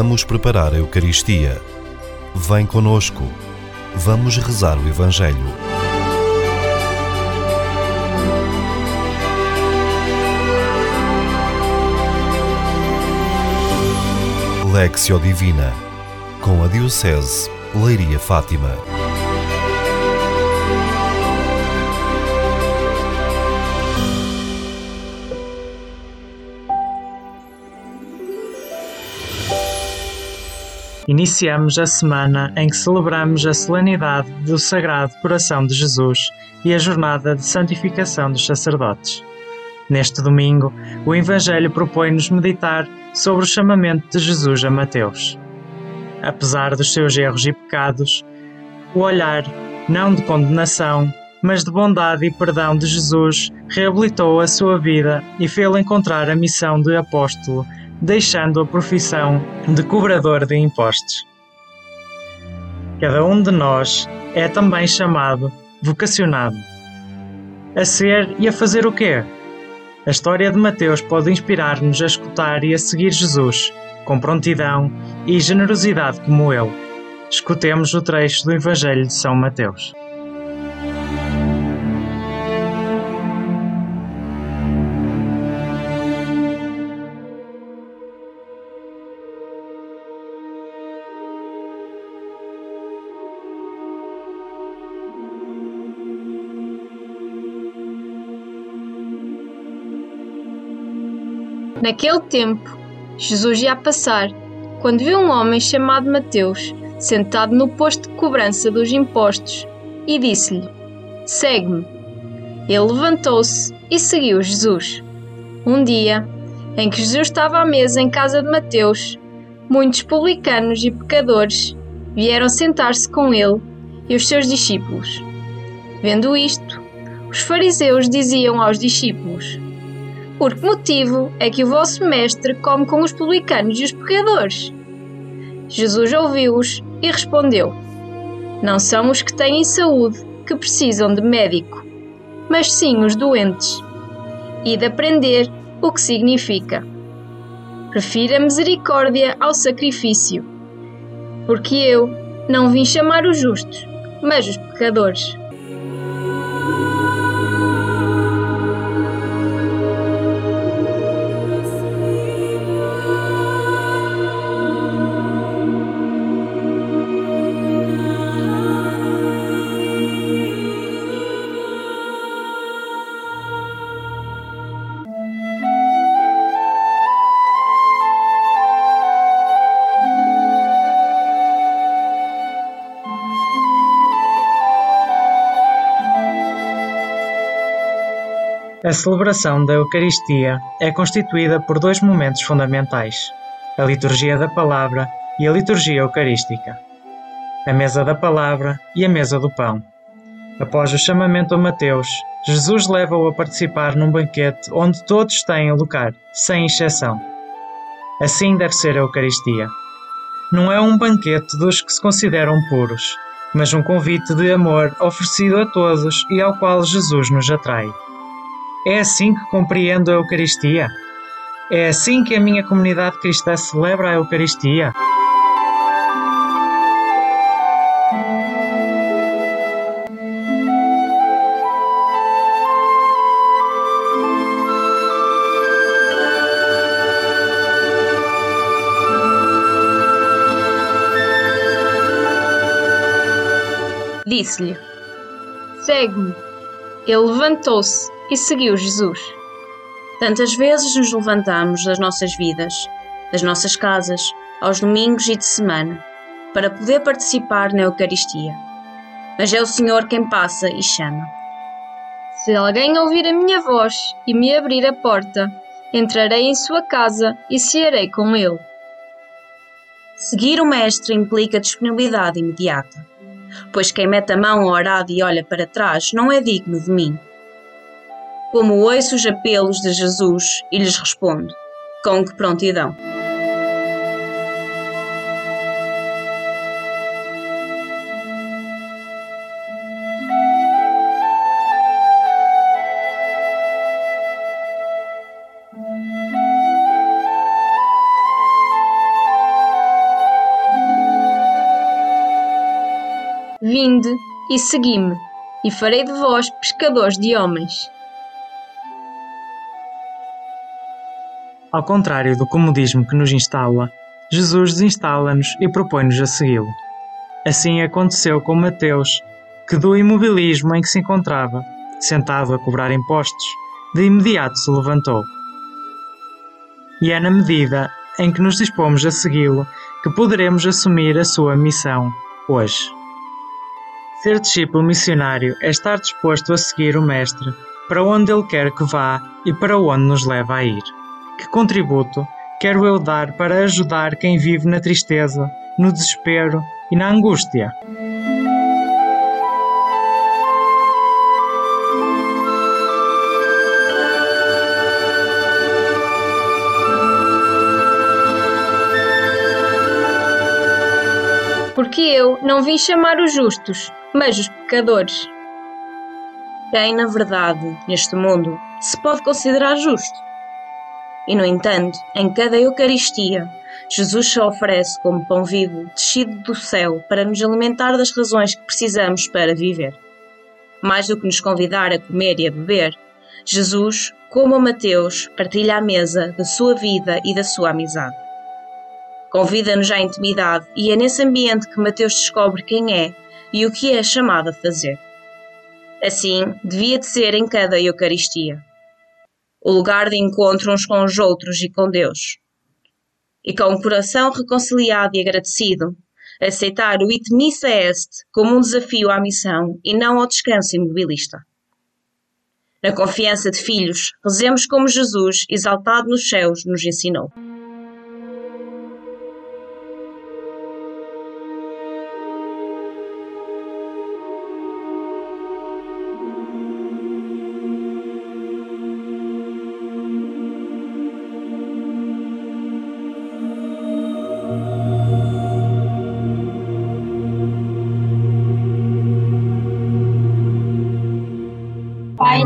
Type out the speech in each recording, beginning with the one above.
Vamos preparar a Eucaristia. Vem conosco. Vamos rezar o Evangelho. Lexio Divina com a Diocese Leiria Fátima. Iniciamos a semana em que celebramos a solenidade do Sagrado Coração de Jesus e a jornada de santificação dos sacerdotes. Neste domingo, o Evangelho propõe-nos meditar sobre o chamamento de Jesus a Mateus. Apesar dos seus erros e pecados, o olhar, não de condenação, mas de bondade e perdão de Jesus, reabilitou a sua vida e fê-lo encontrar a missão de apóstolo deixando a profissão de cobrador de impostos. Cada um de nós é também chamado, vocacionado. A ser e a fazer o quê? A história de Mateus pode inspirar-nos a escutar e a seguir Jesus, com prontidão e generosidade como ele. Escutemos o trecho do Evangelho de São Mateus. Naquele tempo, Jesus ia passar, quando viu um homem chamado Mateus sentado no posto de cobrança dos impostos e disse-lhe: Segue-me. Ele levantou-se e seguiu Jesus. Um dia, em que Jesus estava à mesa em casa de Mateus, muitos publicanos e pecadores vieram sentar-se com ele e os seus discípulos. Vendo isto, os fariseus diziam aos discípulos: por que motivo é que o vosso mestre come com os publicanos e os pecadores? Jesus ouviu-os e respondeu: Não são os que têm saúde que precisam de médico, mas sim os doentes. E de aprender o que significa. Prefiro a misericórdia ao sacrifício, porque eu não vim chamar os justos, mas os pecadores. A celebração da Eucaristia é constituída por dois momentos fundamentais: a liturgia da palavra e a liturgia eucarística. A mesa da palavra e a mesa do pão. Após o chamamento a Mateus, Jesus leva-o a participar num banquete onde todos têm lugar, sem exceção. Assim deve ser a Eucaristia. Não é um banquete dos que se consideram puros, mas um convite de amor oferecido a todos e ao qual Jesus nos atrai. É assim que compreendo a Eucaristia? É assim que a minha comunidade cristã celebra a Eucaristia? Disse-lhe: Segue-me. Ele levantou-se e seguiu Jesus. Tantas vezes nos levantamos das nossas vidas, das nossas casas, aos domingos e de semana, para poder participar na Eucaristia. Mas é o Senhor quem passa e chama. Se alguém ouvir a minha voz e me abrir a porta, entrarei em sua casa e cearei com ele. Seguir o Mestre implica disponibilidade imediata, pois quem mete a mão ao arado e olha para trás não é digno de mim como ouço os apelos de Jesus e lhes respondo, com que prontidão. Vinde e segui-me, e farei de vós pescadores de homens. Ao contrário do comodismo que nos instala, Jesus desinstala-nos e propõe-nos a segui-lo. Assim aconteceu com Mateus, que do imobilismo em que se encontrava, sentado a cobrar impostos, de imediato se levantou. E é na medida em que nos dispomos a segui-lo que poderemos assumir a sua missão hoje. Ser discípulo missionário é estar disposto a seguir o Mestre para onde ele quer que vá e para onde nos leva a ir. Que contributo quero eu dar para ajudar quem vive na tristeza, no desespero e na angústia? Porque eu não vim chamar os justos, mas os pecadores. Quem, na verdade, neste mundo, se pode considerar justo? E, no entanto, em cada Eucaristia, Jesus se oferece como pão vivo, descido do céu, para nos alimentar das razões que precisamos para viver. Mais do que nos convidar a comer e a beber, Jesus, como a Mateus, partilha a mesa da sua vida e da sua amizade. Convida-nos à intimidade e é nesse ambiente que Mateus descobre quem é e o que é chamado a fazer. Assim, devia de ser em cada Eucaristia o lugar de encontro uns com os outros e com Deus. E com o coração reconciliado e agradecido, aceitar o It Missa Est como um desafio à missão e não ao descanso imobilista. Na confiança de filhos, rezemos como Jesus, exaltado nos céus, nos ensinou.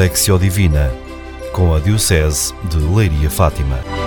Lexio Divina, com a Diocese de Leiria Fátima.